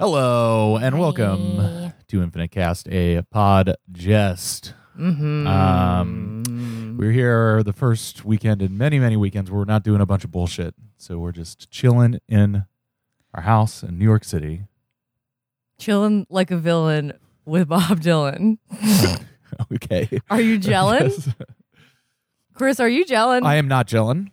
Hello and welcome to Infinite Cast, a pod jest. Mm-hmm. Um, we're here the first weekend in many, many weekends where we're not doing a bunch of bullshit. So we're just chilling in our house in New York City. Chilling like a villain with Bob Dylan. okay. Are you gelling? Chris, are you gelling? I am not gelling.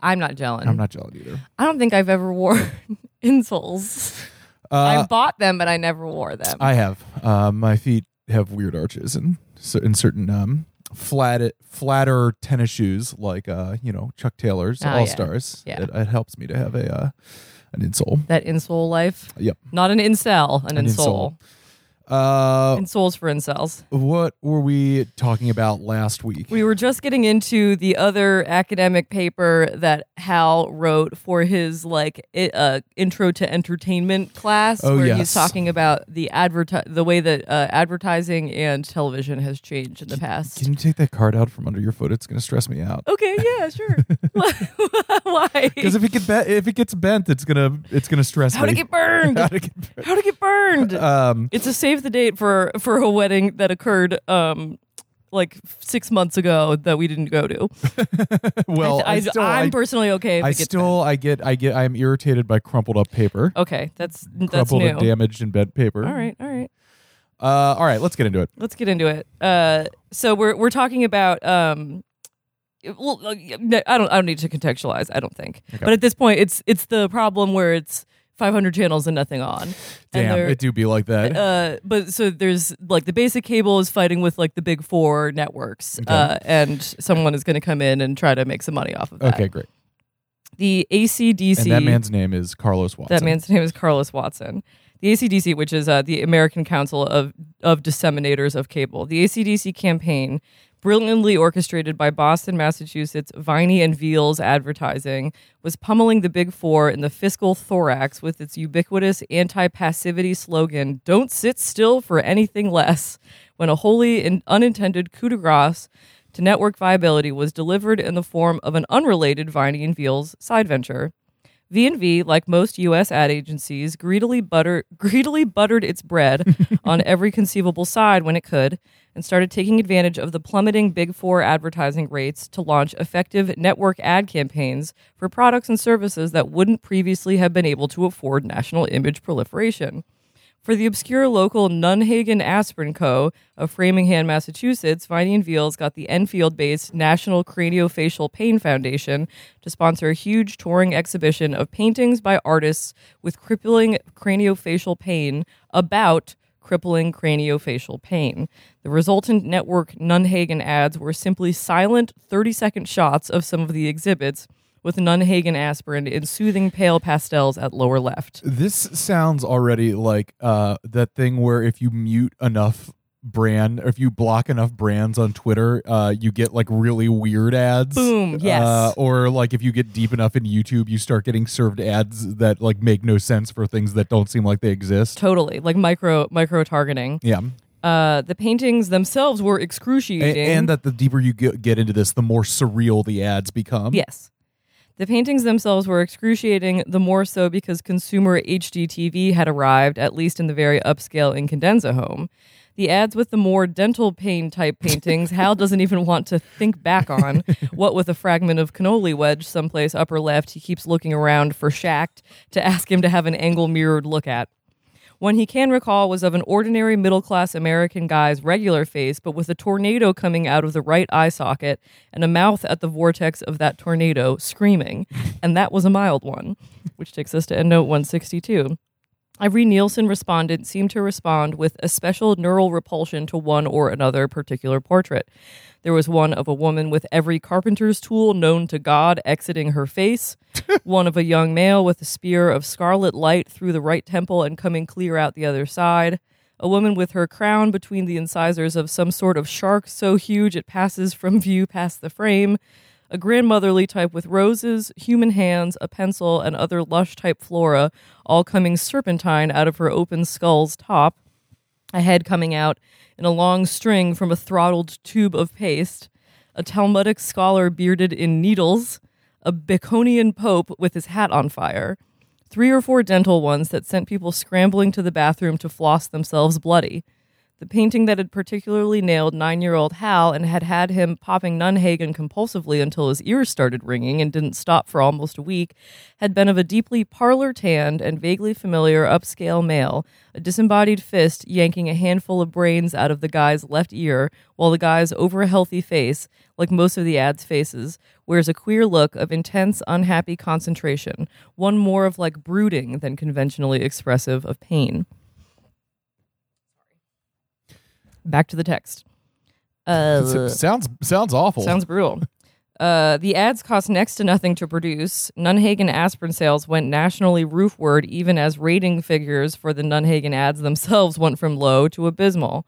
I'm not gelling. I'm not gelling either. I don't think I've ever worn insoles. I Uh, bought them, but I never wore them. I have. Uh, my feet have weird arches and so in certain um, flat flatter tennis shoes like uh, you know Chuck Taylor's Oh, All yeah. Stars. Yeah. It, it helps me to have a uh, an insole. that insole life. Yep. Not an incel, an, An insole. insole. Uh, Insoles for incels. what were we talking about last week? We were just getting into the other academic paper that Hal wrote for his like i- uh, intro to entertainment class, Oh, where yes. he's talking about the adverti- the way that uh, advertising and television has changed in the past. Can you take that card out from under your foot? It's going to stress me out. okay, yeah, sure. Why? Because if it get be- if it gets bent, it's gonna it's gonna stress How me. to get burned? How to get bent. How to get burned? Um, it's a save the date for for a wedding that occurred um like six months ago that we didn't go to. well, I, am personally okay. If I still I get I get I'm irritated by crumpled up paper, okay. That's that's crumpled new. and damaged and bent paper. All right, all right. Uh, all right, let's get into it. Let's get into it. Uh, so we're we're talking about um, well, uh, I don't I don't need to contextualize. I don't think, Okay. but at this point, it's it's the problem where it's 500 channels and nothing on. Damn, it do be like that. uh, but so there's like the basic cable is fighting with like the big four networks, Okay. uh, and someone is going to come in and try to make some money off of that. okay, great. The ACDC. And that man's name is Carlos Watson. That man's name is Carlos Watson. The ACDC, which is uh, the American Council of, of Disseminators of Cable, the ACDC campaign, brilliantly orchestrated by Boston, Massachusetts, Viney and Veals Advertising, was pummeling the Big Four in the fiscal thorax with its ubiquitous anti passivity slogan, Don't sit still for anything less, when a wholly and unintended coup de grace to network viability was delivered in the form of an unrelated Viney and Veals side venture. V&V, like most U.S. ad agencies, greedily, butter, greedily buttered its bread on every conceivable side when it could, and started taking advantage of the plummeting Big Four advertising rates to launch effective network ad campaigns for products and services that wouldn't previously have been able to afford national image proliferation. For the obscure local Nunhagen Aspirin Co. of Framingham, Massachusetts, Viney and Veals got the Enfield based National Craniofacial Pain Foundation to sponsor a huge touring exhibition of paintings by artists with crippling craniofacial pain about crippling craniofacial pain. The resultant network Nunhagen ads were simply silent 30 second shots of some of the exhibits with Nunhagen aspirin in soothing pale pastels at lower left. This sounds already like uh, that thing where if you mute enough brand, or if you block enough brands on Twitter, uh, you get like really weird ads. Boom, yes. Uh, or like if you get deep enough in YouTube, you start getting served ads that like make no sense for things that don't seem like they exist. Totally, like micro micro targeting. Yeah. Uh, the paintings themselves were excruciating. and that the deeper you get, get into this, the more surreal the ads become. yes, the paintings themselves were excruciating. The more so because consumer HD TV had arrived, at least in the very upscale Incandenza home. The ads with the more dental pain type paintings, Hal doesn't even want to think back on. what with a fragment of cannoli wedge someplace upper left, he keeps looking around for Schacht to ask him to have an angle mirrored look at. One he can recall was of an ordinary middle class American guy's regular face, but with a tornado coming out of the right eye socket and a mouth at the vortex of that tornado screaming. And that was a mild one, which takes us to endnote 162. Every Nielsen respondent seemed to respond with a special neural repulsion to one or another particular portrait. There was one of a woman with every carpenter's tool known to God exiting her face, one of a young male with a spear of scarlet light through the right temple and coming clear out the other side, a woman with her crown between the incisors of some sort of shark so huge it passes from view past the frame, a grandmotherly type with roses, human hands, a pencil, and other lush type flora, all coming serpentine out of her open skull's top, a head coming out in a long string from a throttled tube of paste, a Talmudic scholar bearded in needles, a Baconian pope with his hat on fire. three or four dental ones that sent people scrambling to the bathroom to floss themselves bloody. The painting that had particularly nailed nine year old Hal and had had him popping Nunhagen compulsively until his ears started ringing and didn't stop for almost a week had been of a deeply parlor tanned and vaguely familiar upscale male, a disembodied fist yanking a handful of brains out of the guy's left ear, while the guy's over healthy face, like most of the ad's faces, wears a queer look of intense, unhappy concentration, one more of like brooding than conventionally expressive of pain. Back to the text. Uh, sounds sounds awful. Sounds brutal. Uh, the ads cost next to nothing to produce. Nunhagen aspirin sales went nationally roofward, even as rating figures for the Nunhagen ads themselves went from low to abysmal.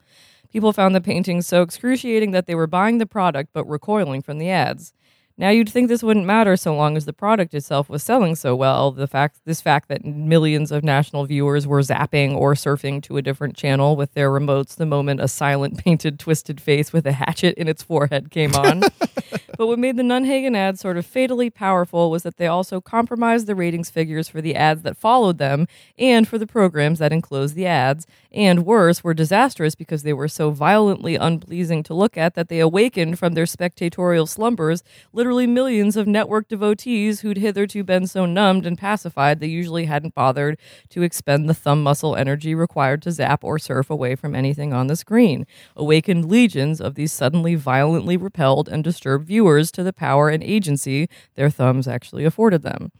People found the paintings so excruciating that they were buying the product but recoiling from the ads. Now you'd think this wouldn't matter so long as the product itself was selling so well. The fact this fact that millions of national viewers were zapping or surfing to a different channel with their remotes the moment a silent painted twisted face with a hatchet in its forehead came on. but what made the Nunhagen ads sort of fatally powerful was that they also compromised the ratings figures for the ads that followed them and for the programs that enclosed the ads, and worse, were disastrous because they were so violently unpleasing to look at that they awakened from their spectatorial slumbers literally millions of network devotees who'd hitherto been so numbed and pacified they usually hadn't bothered to expend the thumb muscle energy required to zap or surf away from anything on the screen. Awakened legions of these suddenly violently repelled and disturbed viewers to the power and agency their thumbs actually afforded them.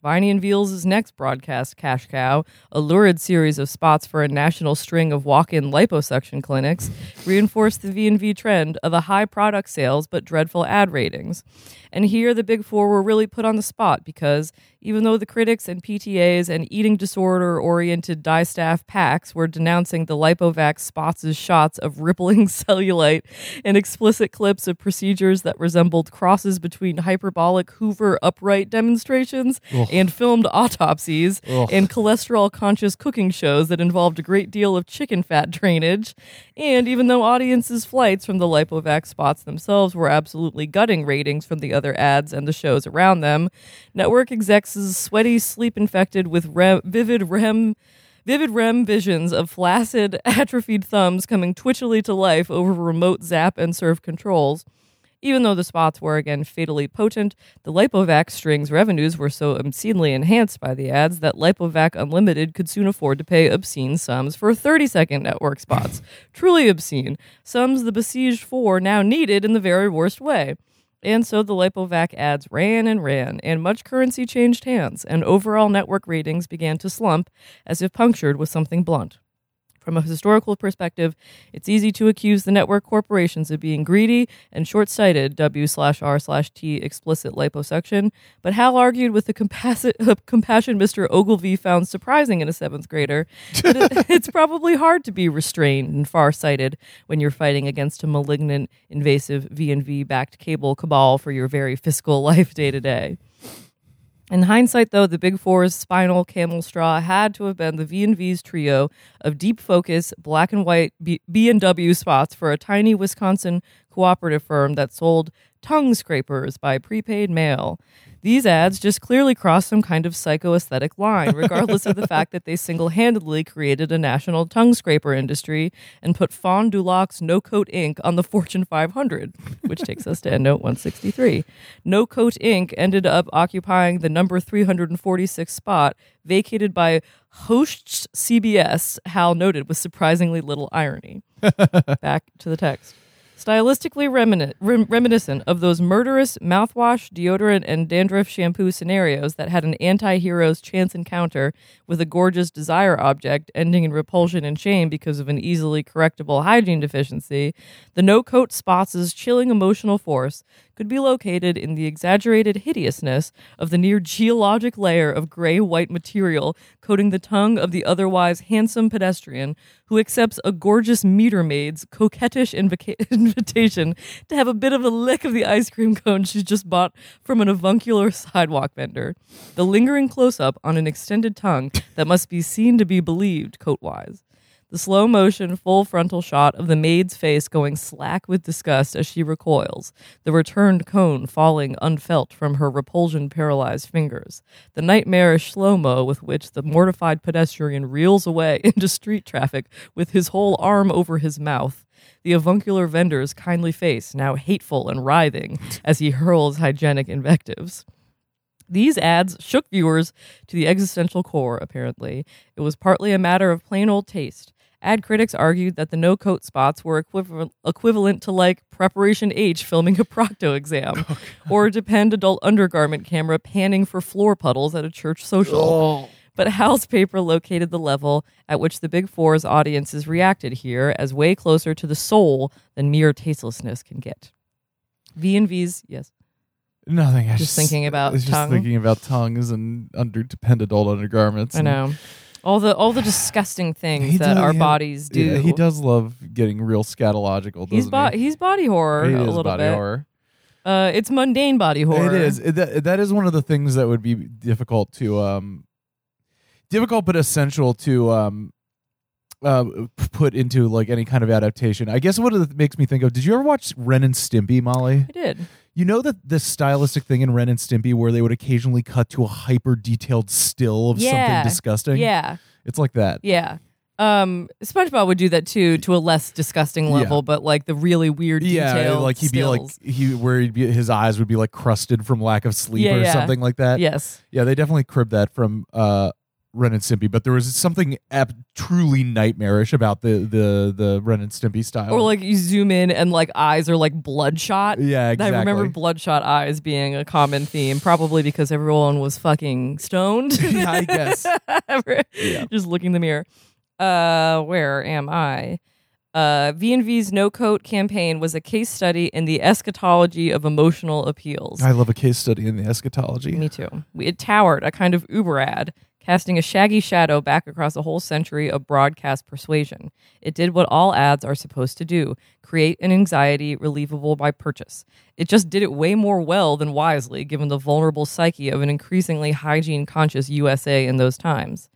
Viney and Veals' next broadcast, Cash Cow, a lurid series of spots for a national string of walk-in liposuction clinics, reinforced the V&V trend of a high product sales but dreadful ad ratings. And here the big four were really put on the spot because even though the critics and PTAs and eating disorder oriented distaff packs were denouncing the Lipovac spots' shots of rippling cellulite and explicit clips of procedures that resembled crosses between hyperbolic Hoover upright demonstrations Ugh. and filmed autopsies Ugh. and cholesterol conscious cooking shows that involved a great deal of chicken fat drainage. And even though audiences' flights from the Lipovac spots themselves were absolutely gutting ratings from the other ads and the shows around them, network execs' sweaty, sleep infected with REM, vivid REM. Vivid REM visions of flaccid, atrophied thumbs coming twitchily to life over remote zap and serve controls. Even though the spots were again fatally potent, the Lipovac string's revenues were so obscenely enhanced by the ads that Lipovac Unlimited could soon afford to pay obscene sums for 30 second network spots. Truly obscene. Sums the besieged four now needed in the very worst way. And so the Lipovac ads ran and ran, and much currency changed hands, and overall network ratings began to slump as if punctured with something blunt. From a historical perspective, it's easy to accuse the network corporations of being greedy and short-sighted W slash R slash T explicit liposuction, but Hal argued with the compassi- compassion Mr. Ogilvie found surprising in a seventh grader that it's probably hard to be restrained and far-sighted when you're fighting against a malignant, invasive V&V backed cable cabal for your very fiscal life day to day. In hindsight, though, the Big Four's spinal camel straw had to have been the V&V's trio of deep focus, black and white B- B&W spots for a tiny Wisconsin cooperative firm that sold tongue scrapers by prepaid mail. These ads just clearly crossed some kind of psychoaesthetic line, regardless of the fact that they single handedly created a national tongue scraper industry and put Fond du Lac's No Coat Inc. on the Fortune 500, which takes us to endnote 163. No Coat Inc. ended up occupying the number 346 spot, vacated by hosts CBS, Hal noted with surprisingly little irony. Back to the text. Stylistically remini- rem- reminiscent of those murderous mouthwash, deodorant, and dandruff shampoo scenarios that had an anti hero's chance encounter with a gorgeous desire object ending in repulsion and shame because of an easily correctable hygiene deficiency, the no coat spots' chilling emotional force could be located in the exaggerated hideousness of the near geologic layer of gray white material coating the tongue of the otherwise handsome pedestrian who accepts a gorgeous meter maid's coquettish invoca- invitation to have a bit of a lick of the ice cream cone she's just bought from an avuncular sidewalk vendor. The lingering close up on an extended tongue that must be seen to be believed coat wise. The slow motion, full frontal shot of the maid's face going slack with disgust as she recoils, the returned cone falling unfelt from her repulsion paralyzed fingers, the nightmarish slow mo with which the mortified pedestrian reels away into street traffic with his whole arm over his mouth, the avuncular vendor's kindly face now hateful and writhing as he hurls hygienic invectives. These ads shook viewers to the existential core, apparently. It was partly a matter of plain old taste. Ad critics argued that the no coat spots were equivalent, equivalent to like Preparation H filming a Procto exam, or a Depend adult undergarment camera panning for floor puddles at a church social. Oh. But Hal's paper located the level at which the Big Four's audiences reacted here as way closer to the soul than mere tastelessness can get. V and V's, yes. Nothing. I Just thinking about just tongue. thinking about tongues and under depend adult undergarments. I and- know. All the all the disgusting things He that does- our yeah. bodies do. Yeah, he does love getting real scatological. He's doesn't bo- he? he's body horror He a is little body bit. horror. Uh, it's mundane body horror. It is. It- that, that is one of the things that would be difficult to um difficult but essential to um uh p- put into like any kind of adaptation. I guess what it makes me think of. Did you ever watch Ren and Stimpy, Molly? I did. You know that this stylistic thing in Ren and Stimpy where they would occasionally cut to a hyper detailed still of Yeah. something disgusting. Yeah, It's like that. yeah. Um, SpongeBob would do that too, to a less disgusting level, but like the really weird Yeah, detail. like he'd be like he where he'd be his eyes would be like crusted from lack of sleep Yeah, or yeah. something like that. yes, Yeah, they definitely cribbed that from uh Ren and Stimpy, but there was something ab- truly nightmarish about the the the Ren and Stimpy style. or like you zoom in and like eyes are like bloodshot. yeah, exactly. I remember bloodshot eyes being a common theme, probably because everyone was fucking stoned. Yeah, I guess. Yeah. Just looking in the mirror. Uh, where am I? Uh, V&V's No Coat campaign was a case study in the eschatology of emotional appeals. I love a case study in the eschatology. Me too. We- It towered, a kind of Uber ad, casting a shaggy shadow back across a whole century of broadcast persuasion. It did what all ads are supposed to do create an anxiety relievable by purchase. It just did it way more well than wisely, given the vulnerable psyche of an increasingly hygiene conscious USA in those times.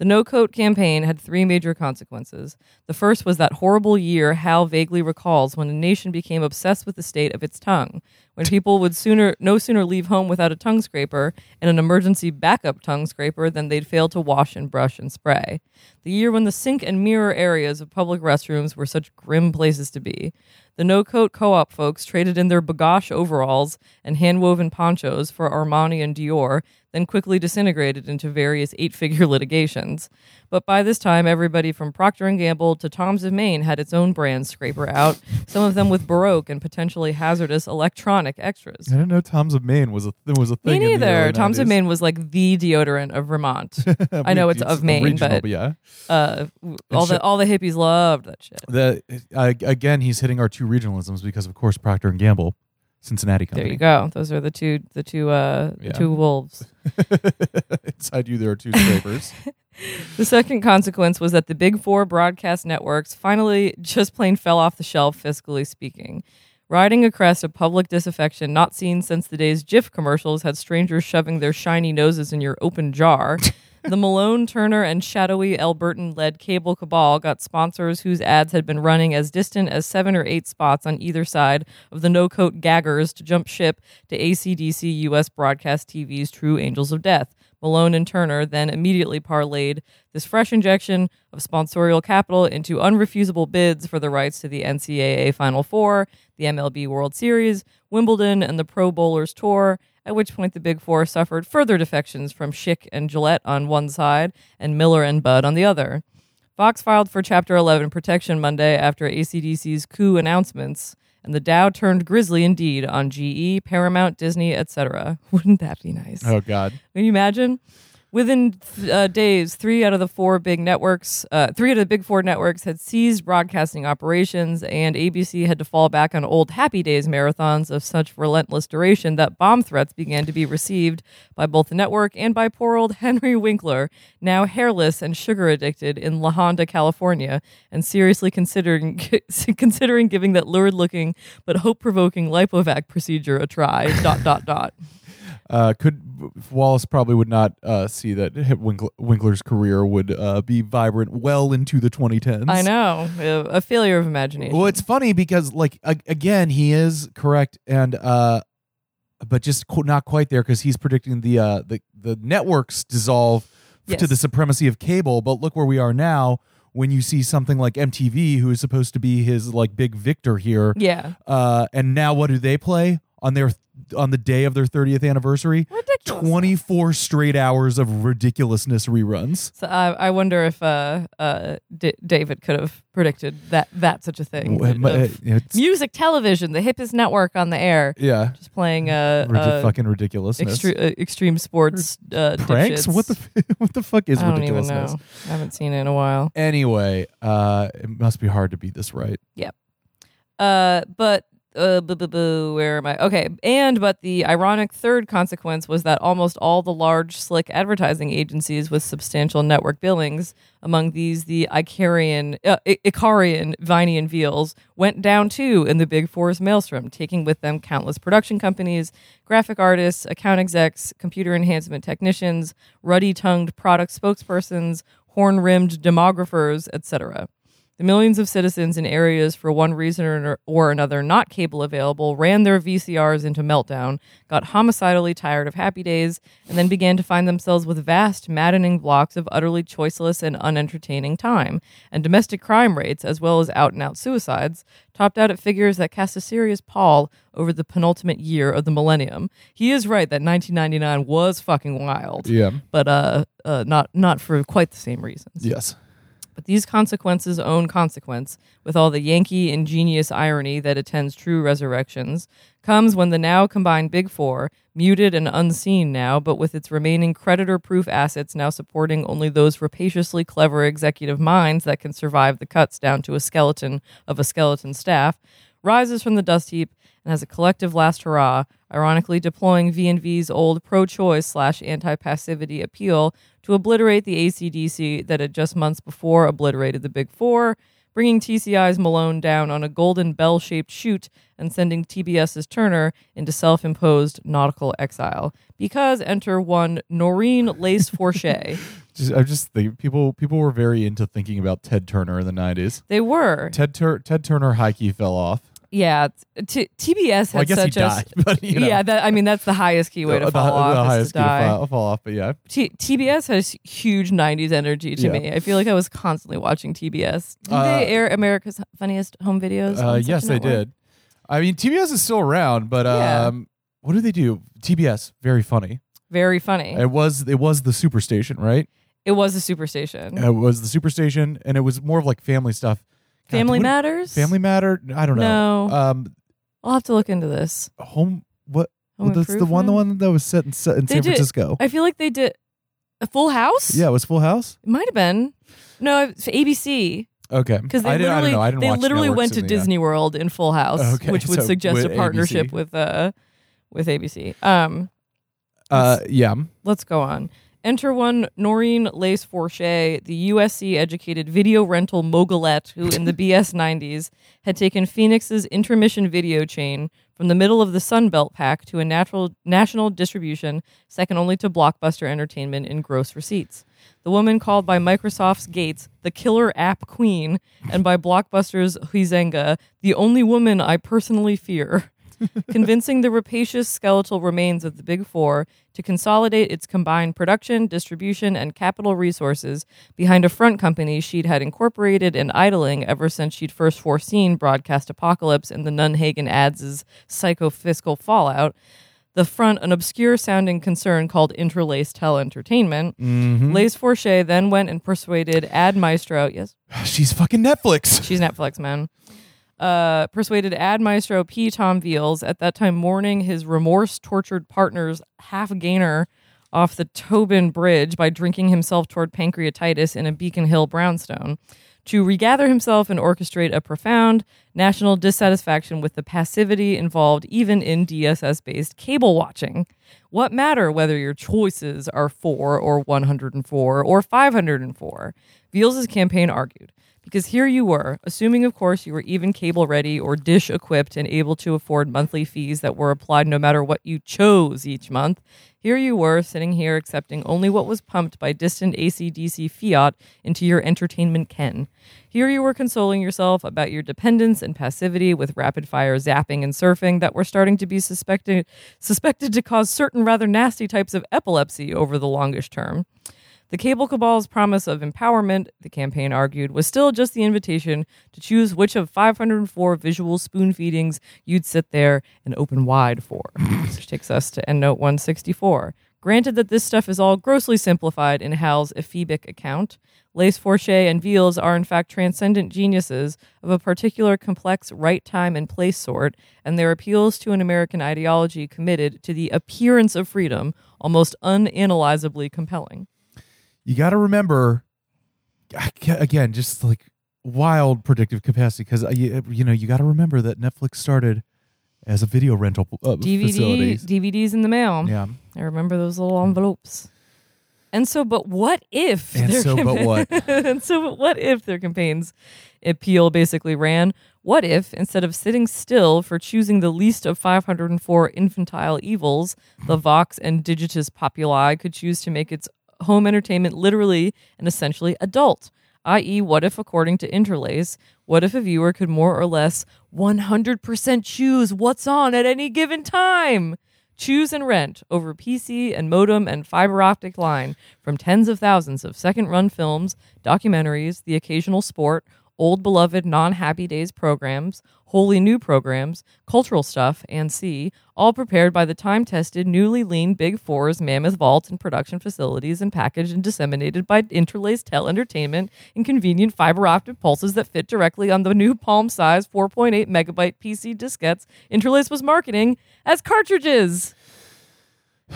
The No Coat campaign had three major consequences. The first was that horrible year Hal vaguely recalls when a nation became obsessed with the state of its tongue, when people would sooner no sooner leave home without a tongue scraper and an emergency backup tongue scraper than they'd fail to wash and brush and spray. The year when the sink and mirror areas of public restrooms were such grim places to be. The no coat co op folks traded in their bagache overalls and hand woven ponchos for Armani and Dior, then quickly disintegrated into various eight figure litigations. But by this time, everybody from Procter and Gamble to Tom's of Maine had its own brand scraper out, some of them with baroque and potentially hazardous electronic extras. I didn't know Tom's of Maine was a th- was a Me thing. in the neither. Tom's of Maine was like the deodorant of Vermont. I know it's of Maine, regional, but- yeah. Uh, all the all the hippies loved that shit. The uh, again, he's hitting our two regionalisms because, of course, Procter and Gamble, Cincinnati company. There you go. Those are the two the two uh the Yeah. two wolves. Inside you, there are two scrapers. The second consequence was that the big four broadcast networks finally just plain fell off the shelf, fiscally speaking. Riding a crest of public disaffection not seen since the days Jif commercials had strangers shoving their shiny noses in your open jar, the Malone, Turner, and shadowy Albertan led cable cabal got sponsors whose ads had been running as distant as seven or eight spots on either side of the no coat gaggers to jump ship to ACDC US Broadcast TV's True Angels of Death. Malone and Turner then immediately parlayed this fresh injection of sponsorial capital into unrefusable bids for the rights to the NCAA Final Four, the MLB World Series, Wimbledon, and the Pro Bowlers Tour. At which point, the Big Four suffered further defections from Schick and Gillette on one side and Miller and Bud on the other. Fox filed for Chapter 11 protection Monday after ACDC's coup announcements, and the Dow turned grisly indeed on GE, Paramount, Disney, etc. Wouldn't that be nice? oh God. Can you imagine? Within th- uh, days, three out of the four big networks, uh, three out of the big four networks had seized broadcasting operations, and ABC had to fall back on old Happy Days marathons of such relentless duration that bomb threats began to be received by both the network and by poor old Henry Winkler, now hairless and sugar addicted in La Honda, California, and seriously considering considering giving that lurid-looking but hope-provoking lipovac procedure a try. dot dot dot. Uh, could Wallace probably would not uh, see that Winkler, Winkler's career would uh, be vibrant well into the 2010s. I know a, failure of imagination. Well, it's funny because, like, a- again, he is correct, and uh, but just qu- not quite there because he's predicting the uh the the networks dissolve f- to the supremacy of cable. But look where we are now. When you see something like MTV, who is supposed to be his like big victor here, yeah, uh, and now what do they play on their on the day of their 30th anniversary? ridiculous. 24 straight hours of ridiculousness reruns. So I, I wonder if uh, uh, D- David could have predicted that that such a thing. W- Of it's- music television, the hippest network on the air, yeah, just playing uh, Ridi- uh, fucking ridiculousness. extre- uh, extreme sports uh, Pranks? dipshits. What the what the fuck is I don't even ridiculousness? know. I haven't seen it in a while. Anyway, uh, it must be hard to beat this right. Yep. Uh, but uh, boo, boo, boo, where am I? Okay, and but the ironic third consequence was that almost all the large, slick advertising agencies with substantial network billings, among these the Icarian, uh, Icarian, Viney and Veals, went down too in the Big Four's maelstrom, taking with them countless production companies, graphic artists, account execs, computer enhancement technicians, ruddy-tongued product spokespersons, horn-rimmed demographers, etc. The millions of citizens in areas for one reason or, or another not cable available ran their VCRs into meltdown, got homicidally tired of happy days, and then began to find themselves with vast, maddening blocks of utterly choiceless and unentertaining time. And domestic crime rates, as well as out and out suicides, topped out at figures that cast a serious pall over the penultimate year of the millennium. He is right that 1999 was fucking wild, Yeah. but uh, uh, not not for quite the same reasons. Yes. But these consequences own consequence, with all the Yankee ingenious irony that attends true resurrections, comes when the now combined Big Four, muted and unseen now, but with its remaining creditor proof assets now supporting only those rapaciously clever executive minds that can survive the cuts down to a skeleton of a skeleton staff, rises from the dust heap and has a collective last hurrah, ironically deploying V&V's old pro-choice slash anti-passivity appeal to obliterate the ACDC that had just months before obliterated the Big Four, bringing TCI's Malone down on a golden bell-shaped chute and sending TBS's Turner into self-imposed nautical exile. Because enter one Noreen Lace Forche. Just, I just think people people were very into thinking about Ted Turner in the 90s. they were, Ted Tur- Ted Turner high key fell off. Yeah. T- TBS had Well, I guess he such a died, but you know. yeah. That I mean, that's the highest key way to the, fall the off. is highest to key to die. fall, fall off, but yeah. T- TBS has huge 90s energy to Yeah. me. I feel like I was constantly watching TBS. Did Uh, they air America's Funniest Home Videos? Uh, yes, they did. I mean, TBS is still around, but Yeah. um, what do they do? TBS, very funny. Very funny. It was it was the Superstation, right? It was a superstation. It was the Superstation, and it was more of like family stuff. God, Family what- Matters? Family Matter. I don't know. No. Um, I'll have to look into this. home. What? Home that's the one. The Improvement? one that was set in, set in They San did- Francisco. I feel like they did a Full House? yeah, it was Full House. It might have been. No, it's ABC. Okay, Because they I didn't, I literally, don't know. I didn't they watch literally networks went to in the, uh, Disney World in Full House, Okay, which would so suggest with a partnership ABC. with uh with ABC. Um Uh, yeah. Let's go on. Enter one Noreen Lace Forche, the USC educated video rental mogulette who, in the BS 90s, had taken Phoenix's intermission video chain from the middle of the Sun Belt pack to a natural, national distribution second only to Blockbuster Entertainment in gross receipts. The woman called by Microsoft's Gates the killer app queen and by Blockbuster's Huizenga the only woman I personally fear convincing the rapacious skeletal remains of the Big Four to consolidate its combined production, distribution, and capital resources behind a front company she'd had incorporated and idling ever since she'd first foreseen broadcast apocalypse and the Nunhagen ads' psycho-fiscal fallout. The front, an obscure sounding concern called Interlace Tel Entertainment. Mhm. Lace Forche then went and persuaded Ad Maestro, yes, She's fucking Netflix. She's Netflix, man. Uh, persuaded Ad Maestro P. Tom Veals, at that time mourning his remorse tortured partner's half gainer off the Tobin Bridge by drinking himself toward pancreatitis in a Beacon Hill brownstone, to regather himself and orchestrate a profound national dissatisfaction with the passivity involved even in DSS based cable watching. What matter whether your choices are 4 or 104 or 504? Veals' campaign argued. Because here you were, assuming, of course, you were even cable ready or dish equipped and able to afford monthly fees that were applied no matter what you chose each month. Here you were, sitting here accepting only what was pumped by distant ACDC fiat into your entertainment ken. Here you were consoling yourself about your dependence and passivity with rapid fire zapping and surfing that were starting to be suspected, suspected to cause certain rather nasty types of epilepsy over the longish term. The cable cabal's promise of empowerment, the campaign argued, was still just the invitation to choose which of 504 visual spoon feedings you'd sit there and open wide for. Which takes us to endnote 164. Granted that this stuff is all grossly simplified in Hal's ephebic account, Lace Forche and Veals are in fact transcendent geniuses of a particular complex right time and place sort, and their appeals to an American ideology committed to the appearance of freedom almost unanalyzably compelling you got to remember again just like wild predictive capacity because uh, you, you know you got to remember that netflix started as a video rental uh, DVD, facilities. dvds in the mail. Yeah. I remember those little envelopes. And so but what if and so but what? and so but what if their campaigns appeal basically ran? What if instead of sitting still for choosing the least of 504 infantile evils the vox and digitus populi could choose to make its home entertainment literally and essentially adult. I.e., what if, according to Interlace, what if a viewer could more or less 100% choose what's on at any given time? Choose and rent over PC and modem and fiber optic line from tens of thousands of second run films, documentaries, the occasional sport, old beloved non happy days programs, wholly new programs, cultural stuff, and C, all prepared by the time tested, newly lean Big Four's mammoth vaults and production facilities and packaged and disseminated by Interlace Tel Entertainment in convenient fiber optic pulses that fit directly on the new palm size 4.8 megabyte PC diskettes Interlace was marketing as cartridges.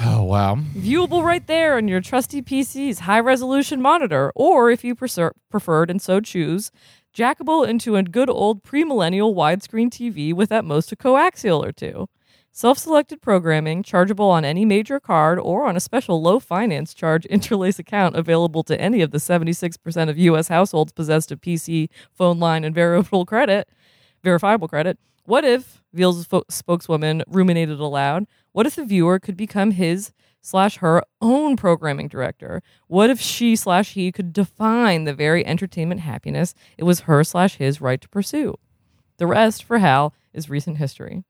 Oh, wow. Viewable right there on your trusty PC's high resolution monitor, or if you prefer- preferred and so choose, jackable into a good old premillennial widescreen TV with at most a coaxial or two. Self selected programming, chargeable on any major card or on a special low finance charge interlace account available to any of the 76% of U.S. households possessed of PC, phone line, and variable credit, verifiable credit. What if, Veals' fo- spokeswoman ruminated aloud, what if the viewer could become his slash her own programming director? What if she slash he could define the very entertainment happiness it was her slash his right to pursue? The rest, for Hal, is recent history.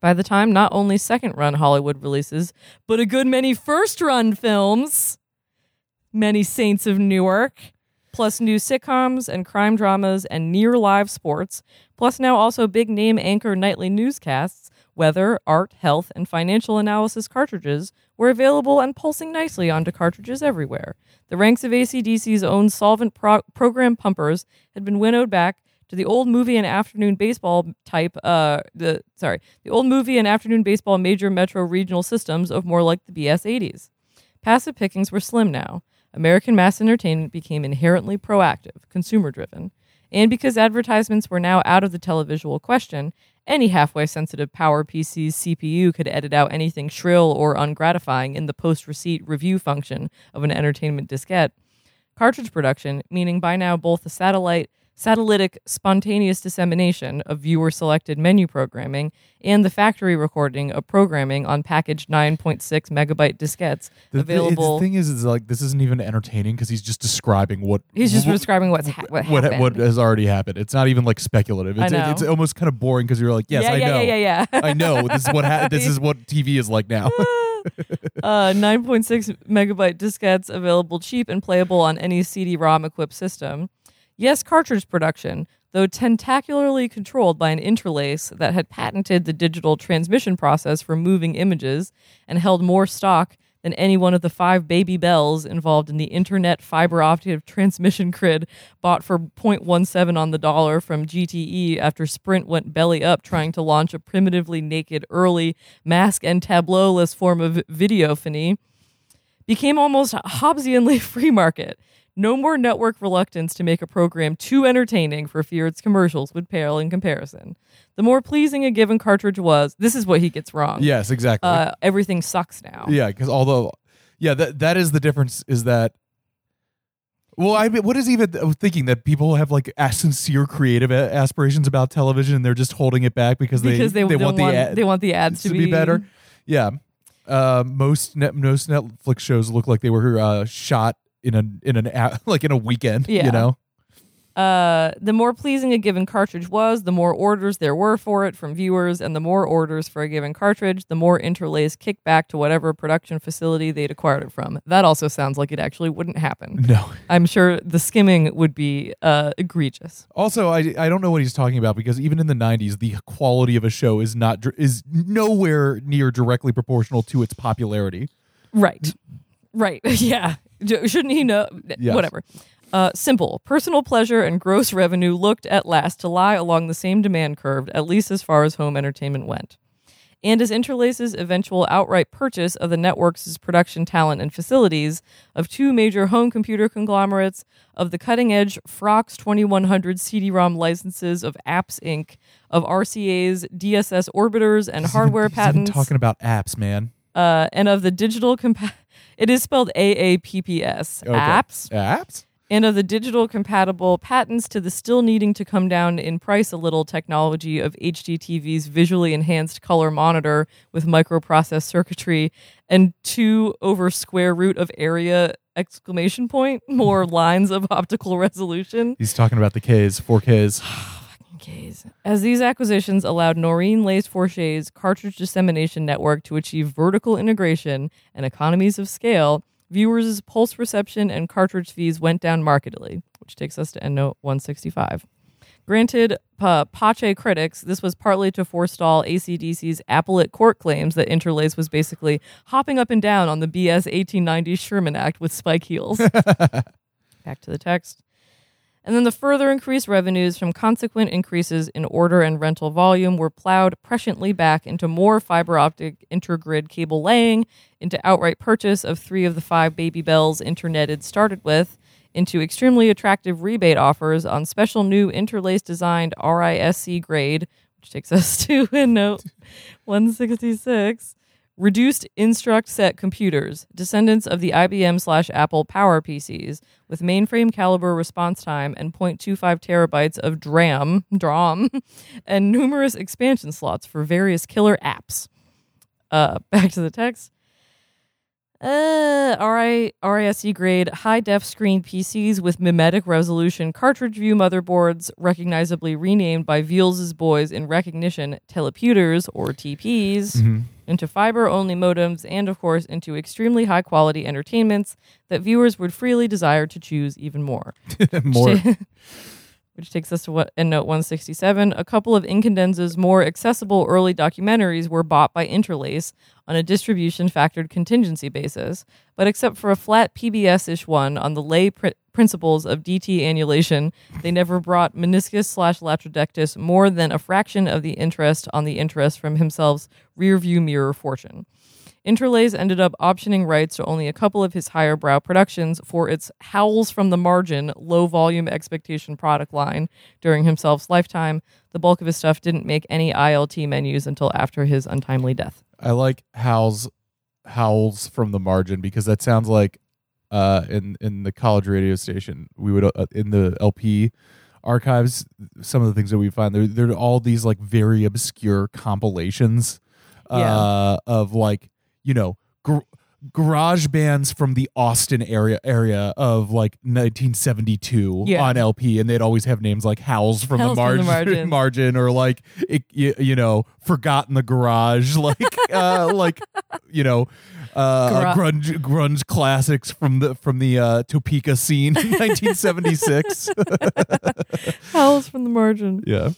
By the time not only second run Hollywood releases, but a good many first run films, many Saints of Newark, plus new sitcoms and crime dramas and near live sports, plus now also big name anchor nightly newscasts, weather, art, health, and financial analysis cartridges were available and pulsing nicely onto cartridges everywhere. The ranks of ACDC's own solvent pro- program pumpers had been winnowed back to the old movie and afternoon baseball type uh the sorry the old movie and afternoon baseball major metro regional systems of more like the bs 80s passive pickings were slim now. American mass entertainment became inherently proactive consumer driven and because advertisements were now out of the televisual question any halfway sensitive Power PC's CPU could edit out anything shrill or ungratifying in the post receipt review function of an entertainment diskette. Cartridge production, meaning by now both the satellite satellitic spontaneous dissemination of viewer selected menu programming and the factory recording of programming on packaged 9.6 megabyte diskettes The, available. the thing is, is like this isn't even entertaining because he's just describing what He's just what, describing what's ha- what what, what has already happened. It's not even like speculative. I It's, know. it's almost kind of boring because you're like, yes, yeah, I yeah, know, yeah, yeah, yeah. I know. This is what ha- this is what TV is like now. uh, 9.6 megabyte diskettes available cheap and playable on any CD-ROM equipped system. Yes, cartridge production, though tentacularly controlled by an interlace that had patented the digital transmission process for moving images and held more stock than any one of the five baby bells involved in the internet fiber optic transmission grid bought for 0.17 on the dollar from GTE after Sprint went belly up trying to launch a primitively naked early mask and tableauless form of videophony became almost Hobbesianly free market. No more network reluctance to make a program too entertaining for fear its commercials would pale in comparison. The more pleasing a given cartridge was, this is what he gets wrong. yes, exactly. Uh, everything sucks now. yeah, because although, yeah, that that is the difference. Is that Well, I mean, what is even thinking that people have like sincere creative a- aspirations about television and they're just holding it back because they because they, they don't want the ad- they want the ads to be better. Yeah. Uh, most net, most Netflix shows look like they were uh, shot in a in an like in a weekend. Yeah. You know. Uh, the more pleasing a given cartridge was, the more orders there were for it from viewers, and the more orders for a given cartridge, the more interlace kicked back to whatever production facility they'd acquired it from. That also sounds like it actually wouldn't happen. No. I'm sure the skimming would be uh, egregious. Also, I I don't know what he's talking about because even in the '90s, the quality of a show is not is nowhere near directly proportional to its popularity. Right. Right. yeah. Shouldn't he know? Yes. Whatever. Uh, simple. Personal pleasure and gross revenue looked at last to lie along the same demand curve, at least as far as home entertainment went. And as Interlace's eventual outright purchase of the network's production talent and facilities, of two major home computer conglomerates, of the cutting edge Frox 2100 CD ROM licenses of Apps Inc., of RCA's DSS orbiters and hardware patents talking about apps, man. uh, and of the digital compa- it is spelled AAPPS Okay. apps Apps. and of the digital compatible patents to the still needing to come down in price a little technology of HDTV's visually enhanced color monitor with microprocess circuitry and two over square root of area exclamation point more lines of optical resolution He's talking about the K's, 4Ks. As these acquisitions allowed Noreen Lace Forche's cartridge dissemination network to achieve vertical integration and economies of scale, viewers' pulse reception and cartridge fees went down markedly, which takes us to EndNote 165. Granted, pa- Pache critics, this was partly to forestall ACDC's appellate court claims that Interlace was basically hopping up and down on the BS 1890 Sherman Act with spike heels. Back to the text. And then the further increased revenues from consequent increases in order and rental volume were plowed presciently back into more fiber optic intergrid cable laying, into outright purchase of three of the five baby bells interneted started with, into extremely attractive rebate offers on special new interlace designed RISC grade, which takes us to in note 166 reduced instruct set computers, descendants of the IBM slash Apple Power PCs, with mainframe caliber response time and 0.25 terabytes of DRAM, DRAM, and numerous expansion slots for various killer apps. Uh, back to the text. Uh, RI, grade high def screen PCs with mimetic resolution cartridge view motherboards, recognizably renamed by Veals' boys in recognition teleputers or TPs, into fiber only modems, and of course into extremely high quality entertainments that viewers would freely desire to choose even more. More. Which takes us to what in note 167. A couple of Incandenza's more accessible early documentaries were bought by Interlace on a distribution factored contingency basis, but except for a flat PBS ish one on the lay pr- principles of DT annulation, they never brought meniscus slash latrodectus more than a fraction of the interest on the interest from himself's rearview mirror fortune. Interlace ended up optioning rights to only a couple of his higher brow productions for its Howls from the Margin low volume expectation product line during himself's lifetime. The bulk of his stuff didn't make any ILT menus until after his untimely death. I like howls howls from the margin because that sounds like uh in in the college radio station. We would uh, in the LP archives some of the things that we find there there are all these like very obscure compilations uh of like you know gr- garage bands from the Austin area area of like 1972 Yeah. on LP and they'd always have names like Howls from, Howls the, from the margin, Margin. margin or like it, you, you know Forgotten the Garage like uh like you know uh Gra- grunge grunge classics from the from the uh Topeka scene in 1976 Howls from the Margin. yeah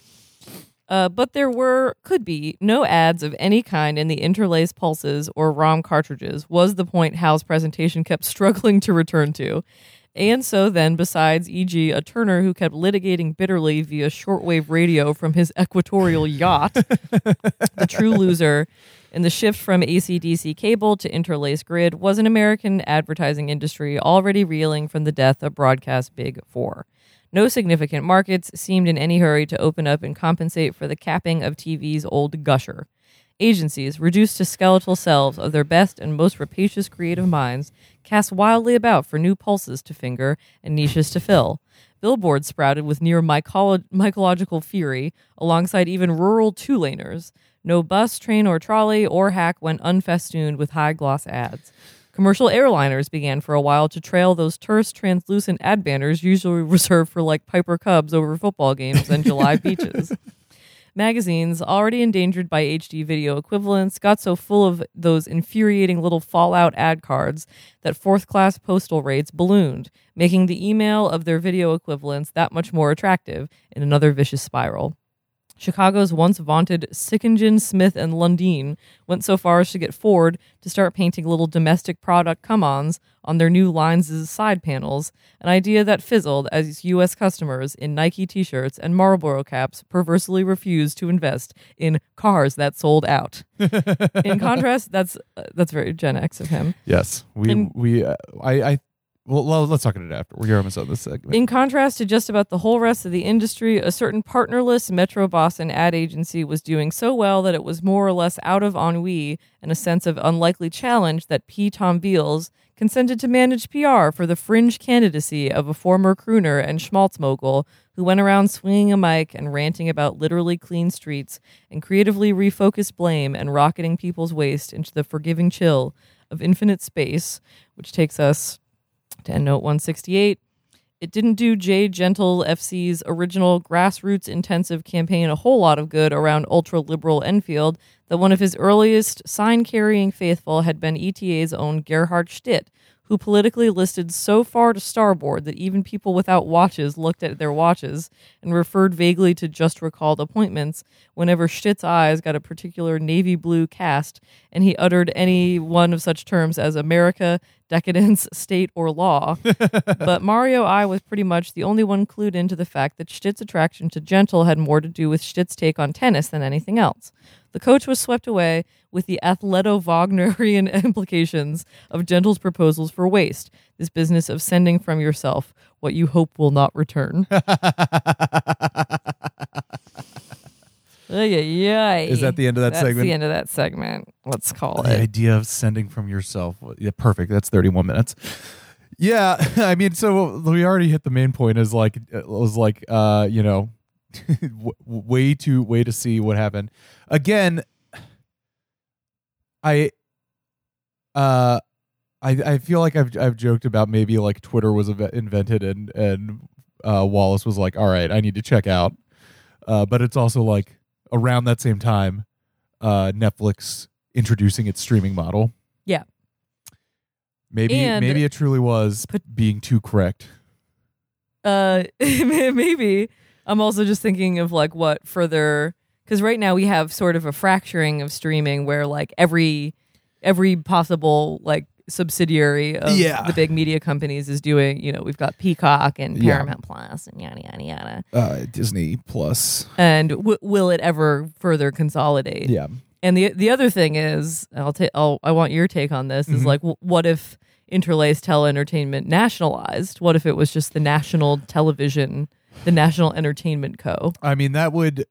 Uh, but there were, could be, no ads of any kind in the interlace pulses or ROM cartridges, was the point Hal's presentation kept struggling to return to. And so then, besides, e.g., a Turner who kept litigating bitterly via shortwave radio from his equatorial yacht, the true loser in the shift from ACDC cable to interlace grid was an American advertising industry already reeling from the death of broadcast Big Four. No significant markets seemed in any hurry to open up and compensate for the capping of TV's old gusher. Agencies, reduced to skeletal selves of their best and most rapacious creative minds, cast wildly about for new pulses to finger and niches to fill. Billboards sprouted with near mycolo- mycological fury, alongside even rural two-laners. No bus, train, or trolley or hack went unfestooned with high gloss ads. Commercial airliners began for a while to trail those terse, translucent ad banners usually reserved for like Piper Cubs over football games and July beaches. Magazines, already endangered by HD video equivalents, got so full of those infuriating little Fallout ad cards that fourth class postal rates ballooned, making the email of their video equivalents that much more attractive in another vicious spiral. Chicago's once vaunted Sickingen, Smith, and Lundeen went so far as to get Ford to start painting little domestic product come ons on their new lines' side panels, an idea that fizzled as U.S. customers in Nike t shirts and Marlboro caps perversely refused to invest in cars that sold out. in contrast, that's uh, that's very Gen X of him. Yes, we And- we uh, I I well, well let's talk about it after. We're almost on this segment. In contrast to just about the whole rest of the industry, a certain partnerless Metro Boston ad agency was doing so well that it was more or less out of ennui and a sense of unlikely challenge that P. Tom Veals consented to manage PR for the fringe candidacy of a former crooner and schmaltz mogul who went around swinging a mic and ranting about literally clean streets and creatively refocused blame and rocketing people's waste into the forgiving chill of infinite space, which takes us EndNote 168. It didn't do Jay Gentle FC's original grassroots intensive campaign a whole lot of good around ultra liberal Enfield that one of his earliest sign carrying faithful had been ETA's own Gerhardt Schtitt, who politically listed so far to starboard that even people without watches looked at their watches and referred vaguely to just recalled appointments whenever Schtitt's eyes got a particular navy blue cast and he uttered any one of such terms as America, decadence, state, or law. but Mario I was pretty much the only one clued into the fact that Schtitt's attraction to Gentle had more to do with Schtitt's take on tennis than anything else. The coach was swept away with the athleto Wagnerian implications of Gentle's proposals for waste, this business of sending from yourself what you hope will not return. Is that the end of that segment? That's segment? the end of that segment. Let's call it the it. idea of sending from yourself. Yeah, perfect. That's 31 minutes. Yeah, I mean, so we already hit the main point. Is like it was like uh, you know, w- way to way to see what happened. Again, I uh I I feel like I've I've joked about maybe like Twitter was inve- invented and and uh, Wallace was like, all right, I need to check out. Uh, but it's also like around that same time, uh, Netflix introducing its streaming model. Yeah. Maybe And- maybe it truly was being too correct. Uh, maybe. I'm also just thinking of like what further because right now we have sort of a fracturing of streaming where like every every possible like subsidiary of Yeah. the big media companies is doing. You know, we've got Peacock and Yeah. Paramount Plus and yada yada yada. Uh, Disney Plus. And w- will it ever further consolidate? Yeah. And the the other thing is, I'll take. I want your take on this. Is Mhm. like, w- what if interlaced entertainment nationalized? What if it was just the national television, the National Entertainment Co. I mean, that would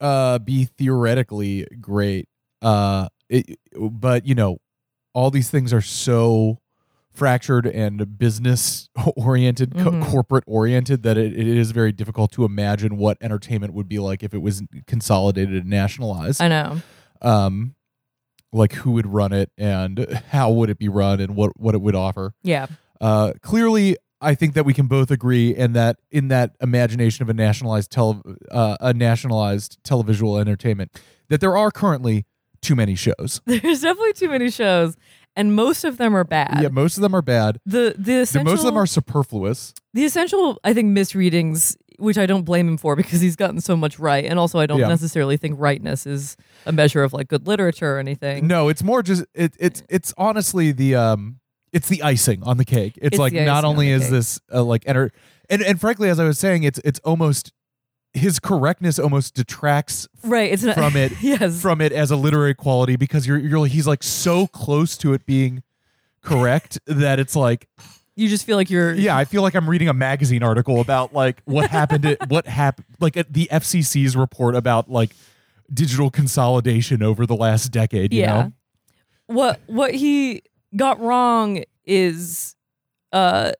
uh, be theoretically great. Uh, it, but you know, all these things are so fractured and business oriented, Mhm. corporate oriented that it, it is very difficult to imagine what entertainment would be like if it was consolidated and nationalized. I know. um, like who would run it and how would it be run and what what it would offer. Yeah. Uh, clearly, I think that we can both agree, and that in that imagination of a nationalized tele, uh, a nationalized televisual entertainment, that there are currently too many shows. There's definitely too many shows, and most of them are bad. Yeah, most of them are bad. The the most of them are superfluous. the essential I think misreadings, which I don't blame him for because he's gotten so much right, and also I don't Yeah. necessarily think rightness is a measure of like good literature or anything. No, it's more just it, it's it's honestly the um it's the icing on the cake. It's, It's like not only the is cake. this uh, like enter and and frankly, as I was saying, it's it's almost his correctness almost detracts Right. It's not from it yes. from it as a literary quality because you're you're he's like so close to it being correct that it's like you just feel like you're yeah I feel like I'm reading a magazine article about like what happened at what happened like at the FCC's report about like digital consolidation over the last decade. You Yeah. know? what what he got wrong is uh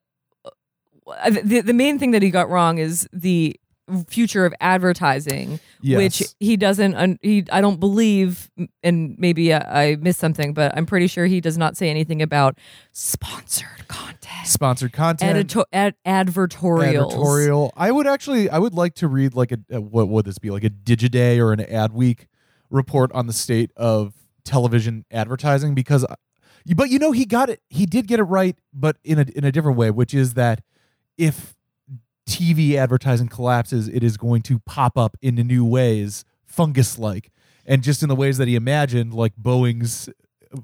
the the main thing that he got wrong is the future of advertising Yes. which he doesn't un- he I don't believe and maybe I, I missed something but I'm pretty sure he does not say anything about sponsored content sponsored content. Edito- ad- advertorials Advertorial. I would actually, I would like to read like a, a what would this be like a Digiday or an Adweek report on the state of television advertising because, but you know he got it, he did get it right, but in a in a different way, which is that if TV advertising collapses, it is going to pop up in new ways, fungus like, and just in the ways that he imagined, like Boeing's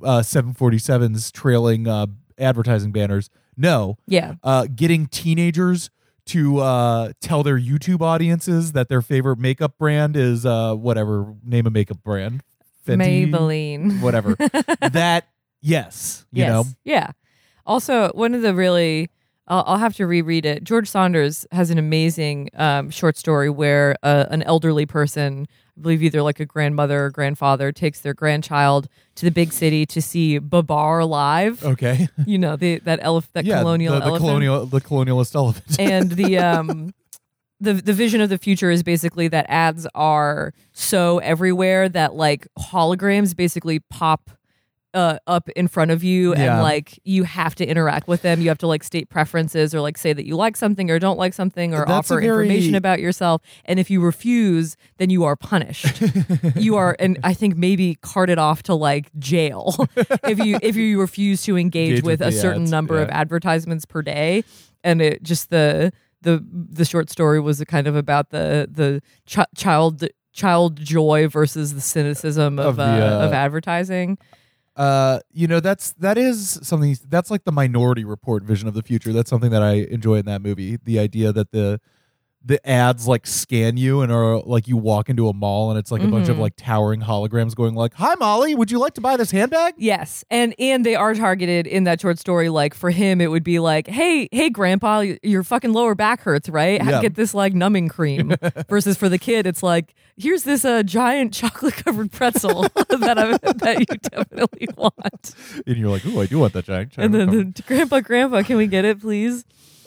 uh, 747s trailing uh, advertising banners. No, yeah uh, getting teenagers to uh, tell their YouTube audiences that their favorite makeup brand is uh, whatever name a makeup brand, Fenty, Maybelline whatever. that yes, you yes. know, Yeah. Also, one of the really, I'll, I'll have to reread it. George Saunders has an amazing um, short story where uh, an elderly person, I believe either like a grandmother or grandfather, takes their grandchild to the big city to see Babar live. okay, You know, the, that elephant, that yeah, colonial the, the elephant. colonial, the colonialist elephant. and the um the the vision of the future is basically that ads are so everywhere that like holograms basically pop uh, up in front of you Yeah. and like you have to interact with them. You have to like state preferences or like say that you like something or don't like something or That's offer very- information about yourself. And if you refuse then you are punished. You are and i think maybe carted off to like jail. If you if you refuse to engage, Engage with, with a certain ads, number of advertisements per day. And it just the the the short story was kind of about the the ch- child child joy versus the cynicism of Of the, uh, uh, of advertising uh, you know, that's that is something that's like the Minority Report vision of the future. That's something that I enjoy in that movie. The idea that the the ads like scan you and are like you walk into a mall and it's like a bunch of Mhm. like towering holograms going like, "Hi Molly, would you like to buy this handbag?" Yes, and and they are targeted in that short story. Like for him, it would be like, "Hey, hey, Grandpa, your fucking lower back hurts, right? Yeah. Get this like numbing cream." Versus for the kid, it's like, "Here's this uh, giant chocolate covered pretzel that I that you definitely want." And you're like, "Ooh, I do want that giant." And then, giant the, Grandpa, Grandpa, can we get it, please?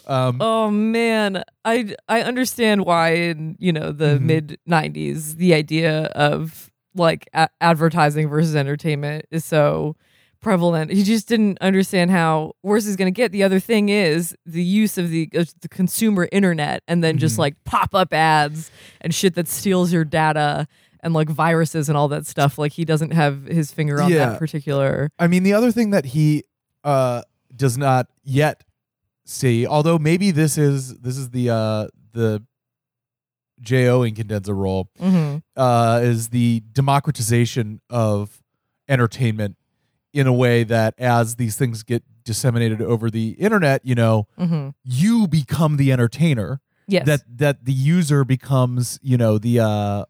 Um, Oh man, I I understand why in you know the Mhm. mid '90s the idea of like a- advertising versus entertainment is so prevalent. He just didn't understand how worse is going to get. The other thing is the use of the of the consumer internet and then just Mhm. like pop up ads and shit that steals your data and like viruses and all that stuff. Like he doesn't have his finger on Yeah. that particular. I mean, the other thing that he uh, does not yet see, although maybe this is this is the uh, the Jo Incandenza role, hmm uh, is the democratization of entertainment in a way that as these things get disseminated over the internet, you know, hmm you become the entertainer. Yes. That that the user becomes, you know, the uh,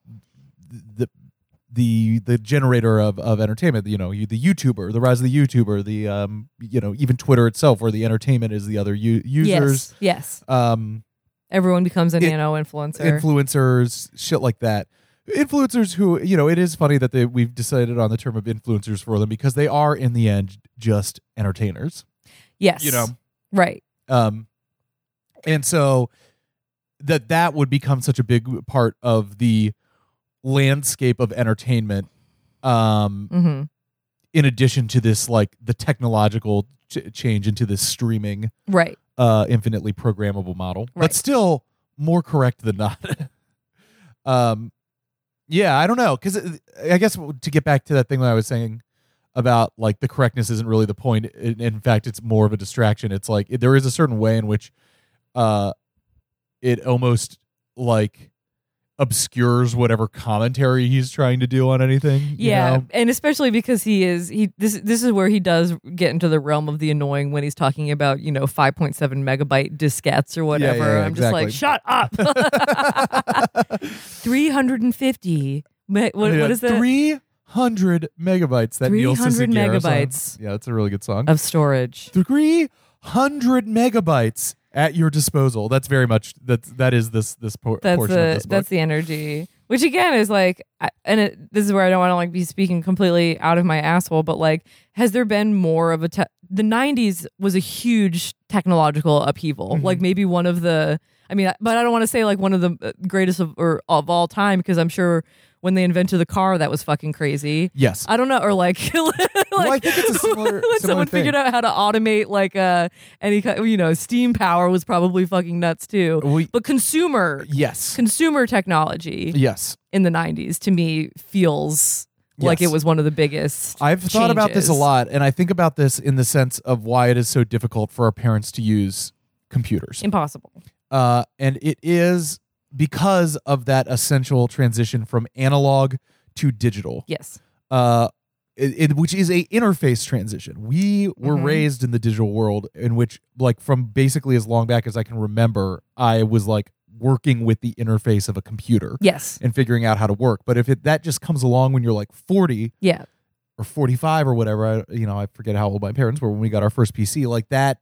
the the generator of, of entertainment. You know, you, the YouTuber, the rise of the YouTuber, the um, you know, even Twitter itself, where the entertainment is the other u- users. Yes. Yes. Um, Everyone becomes a It- nano influencer. influencers, shit like that. Influencers who, you know, it is funny that they, we've decided on the term of influencers for them because they are, in the end, just entertainers. yes. You know, Right. um, and so that that would become such a big part of the landscape of entertainment. Um, hmm in addition to this, like the technological ch- change into this streaming, Right. uh, infinitely programmable model, Right. but still more correct than not. um, yeah, I don't know because I guess to get back to that thing that I was saying about like the correctness isn't really the point. In, in fact, it's more of a distraction. It's like there is a certain way in which, uh, it almost like obscures whatever commentary he's trying to do on anything. you Yeah, know? and especially because he is he this this is where he does get into the realm of the annoying when he's talking about you know 5.7 megabyte diskettes or whatever. yeah, yeah, I'm just like, shut up. 350. Me- what, Yeah, what is that? 300 megabytes. That Neil 300 Cicierega song. megabytes. Yeah, that's a really good song. of storage. 300 megabytes at your disposal. That's very much that's that is this this por- That's portion of this book. that's the energy. which again is like I- and it, this is where i don't want to like be speaking completely out of my asshole but like has there been more of a te- the 90s was a huge technological upheaval Mhm. like maybe one of the i mean but i don't want to say like one of the uh, greatest of or of all time because i'm sure when they invented the car that was fucking crazy Yes. I don't know, or like, like I think it's a similar- when someone thing. figured out how to automate like uh any kind, you know, steam power was probably fucking nuts too. We, But consumer yes. consumer technology Yes. in the 90s to me feels like it was one of the biggest I've thought about this a lot, and I think about this in the sense of why it is so difficult for our parents to use computers. impossible Uh, and it is because of that essential transition from analog to digital, yes uh, it, it- which is a interface transition. We were Mhm. raised in the digital world, in which, like, from basically as long back as I can remember, I was like working with the interface of a computer yes and figuring out how to work. But if it, that just comes along when you're like 40, yeah or 45 or whatever I, you know i forget how old my parents were when we got our first pc like that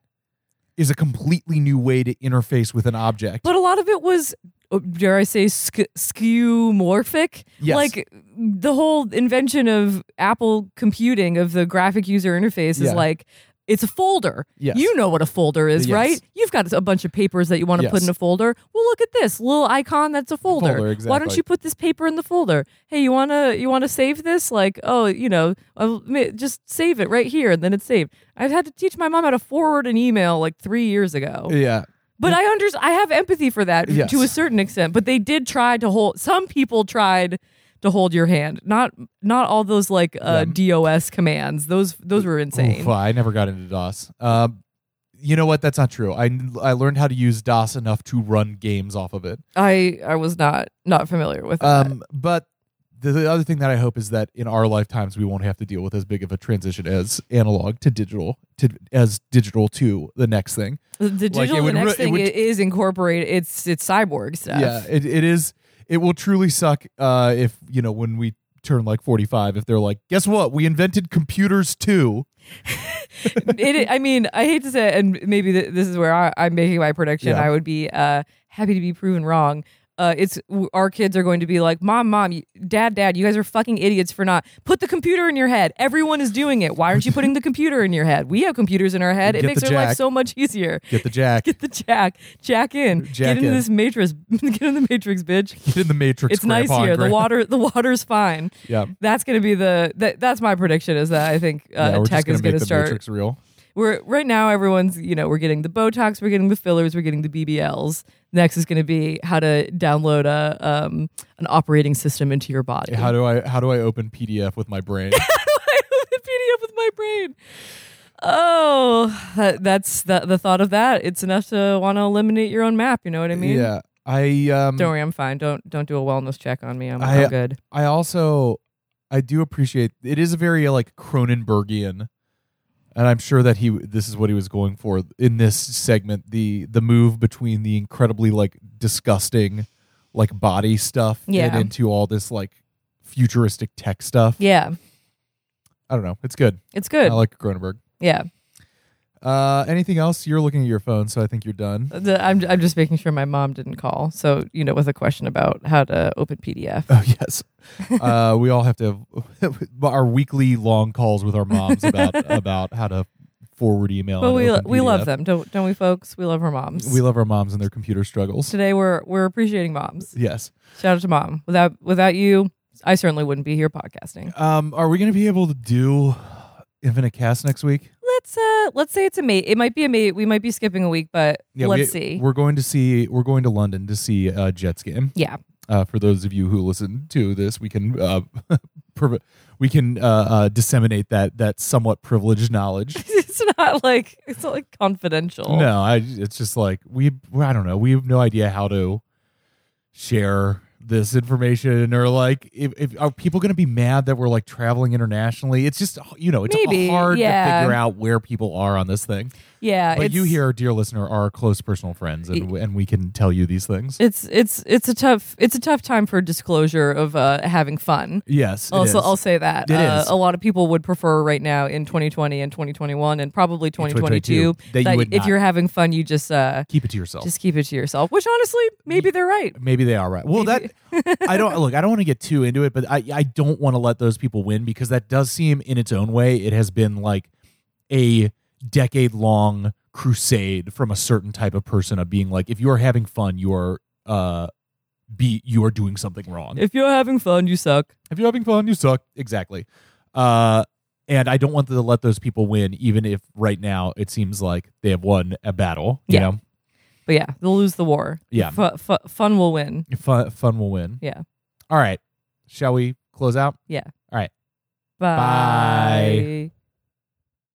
is a completely new way to interface with an object but a lot of it was Oh, dare i say sk- skeuomorphic Yes. like the whole invention of apple computing of the graphic user interface is Yeah. like it's a folder. Yes. You know what a folder is, Yes. right? You've got a bunch of papers that you want to put in a folder. Well, look at this little icon that's a folder. Folder, Why don't you put this paper in the folder? Hey, you wanna you wanna save this? Like, oh, you know, uh, I'll just save it right here, and then it's saved. I've had to teach my mom how to forward an email like three years ago. yeah But I under I have empathy for that Yes. to a certain extent. But they did try to hold. Some people tried to hold your hand. Not not all those like uh, DOS commands. Those those were insane. Oof, i never got into dos um you know what that's not true i i learned how to use dos enough to run games off of it I I was not not familiar with that. um but the, the other thing that I hope is that in our lifetimes we won't have to deal with as big of a transition as analog to digital to as digital to the next thing. the digital it would the next it thing would- is incorporated. It's it's cyborg stuff. Yeah, it, it is. It will truly suck uh, if you know when we turn like forty five. If they're like, guess what? We invented computers too. it, I mean, I hate to say, it, and maybe th- this is where I, I'm making my prediction. Yeah. I would be uh, happy to be proven wrong. Uh, it's our kids are going to be like, mom, mom, dad, dad, you guys are fucking idiots for not put the computer in your head. Everyone is doing it. Why aren't you putting the computer in your head? We have computers in our head. It makes our life so much easier. Get the jack. Get the jack, jack in, Jack get into in. this matrix, get in the matrix, bitch. Get in the matrix. It's nice Grandpa here. The water, the water's fine. Yeah. That's going to be the that, that's my prediction. Is that I think uh, yeah, tech gonna is going make to the start matrix real. We're right now everyone's you know we're getting the botox we're getting the fillers we're getting the bbls next is going to be how to download a um an operating system into your body. How do I how do I open PDF with my brain? the pdf with my brain? Oh that, that's the, the thought of that. It's enough to want to eliminate your own map you know what i mean? Yeah. I um don't worry i'm fine. Don't don't do a wellness check on me. I'm, I- I'm good. I also I do appreciate it is a very like Cronenbergian and I'm sure that he this is what he was going for in this segment the the move between the incredibly like disgusting like body stuff Yeah. and into all this like futuristic tech stuff. yeah I don't know. It's good. it's good I like Cronenberg. yeah Uh anything else? You're looking at your phone, so I think you're done. the, I'm, I'm just making sure my mom didn't call so you know with a question about how to open pdf Oh yes. uh, we all have to have our weekly long calls with our moms about about how to forward email. But we we love them, don't don't we, folks? We love our moms. We love our moms and their computer struggles. Today we're we're appreciating moms. Yes. Shout out to mom. Without without you, I certainly wouldn't be here podcasting. Um, are we going to be able to do Infinite Cast next week? Let's uh let's say it's a mate. It might be a mate. We might be skipping a week, but Yeah, let's we, see. We're going to see. We're going to London to see a Jets game. Yeah. Uh, for those of you who listen to this, we can uh, we can uh, uh, disseminate that that somewhat privileged knowledge. it's not like it's not like confidential. No, I. It's just like we. I don't know. We have no idea how to share this information, or like, if, if are people going to be mad that we're like traveling internationally? It's just you know, it's Maybe, hard yeah. to figure out where people are on this thing. Yeah. But you here, dear listener, are close personal friends, and Y- and we can tell you these things. It's it's it's a tough it's a tough time for disclosure of uh having fun. yes, it Also. I'll say that It uh, a lot of people would prefer right now in 2020 and 2021 and probably 2022 that you would if you're having fun, you just uh keep it to yourself. just keep it to yourself. Which honestly, maybe they're right. Maybe they are right. Well, Maybe- that I don't look. I don't want to get too into it, but I I don't want to let those people win because that does seem, in its own way, it has been like a decade long crusade from a certain type of person of being like, if you are having fun, you are uh be you are doing something wrong. If you're having fun, you suck. If you're having fun, you suck. Exactly. Uh, and I don't want to let those people win, even if right now it seems like they have won a battle. You Yeah. know, But yeah, they'll lose the war. Yeah. Fu- fu- fun will win. fun, fun will win. Yeah. All right. Shall we close out? Yeah. All right. Bye. Bye.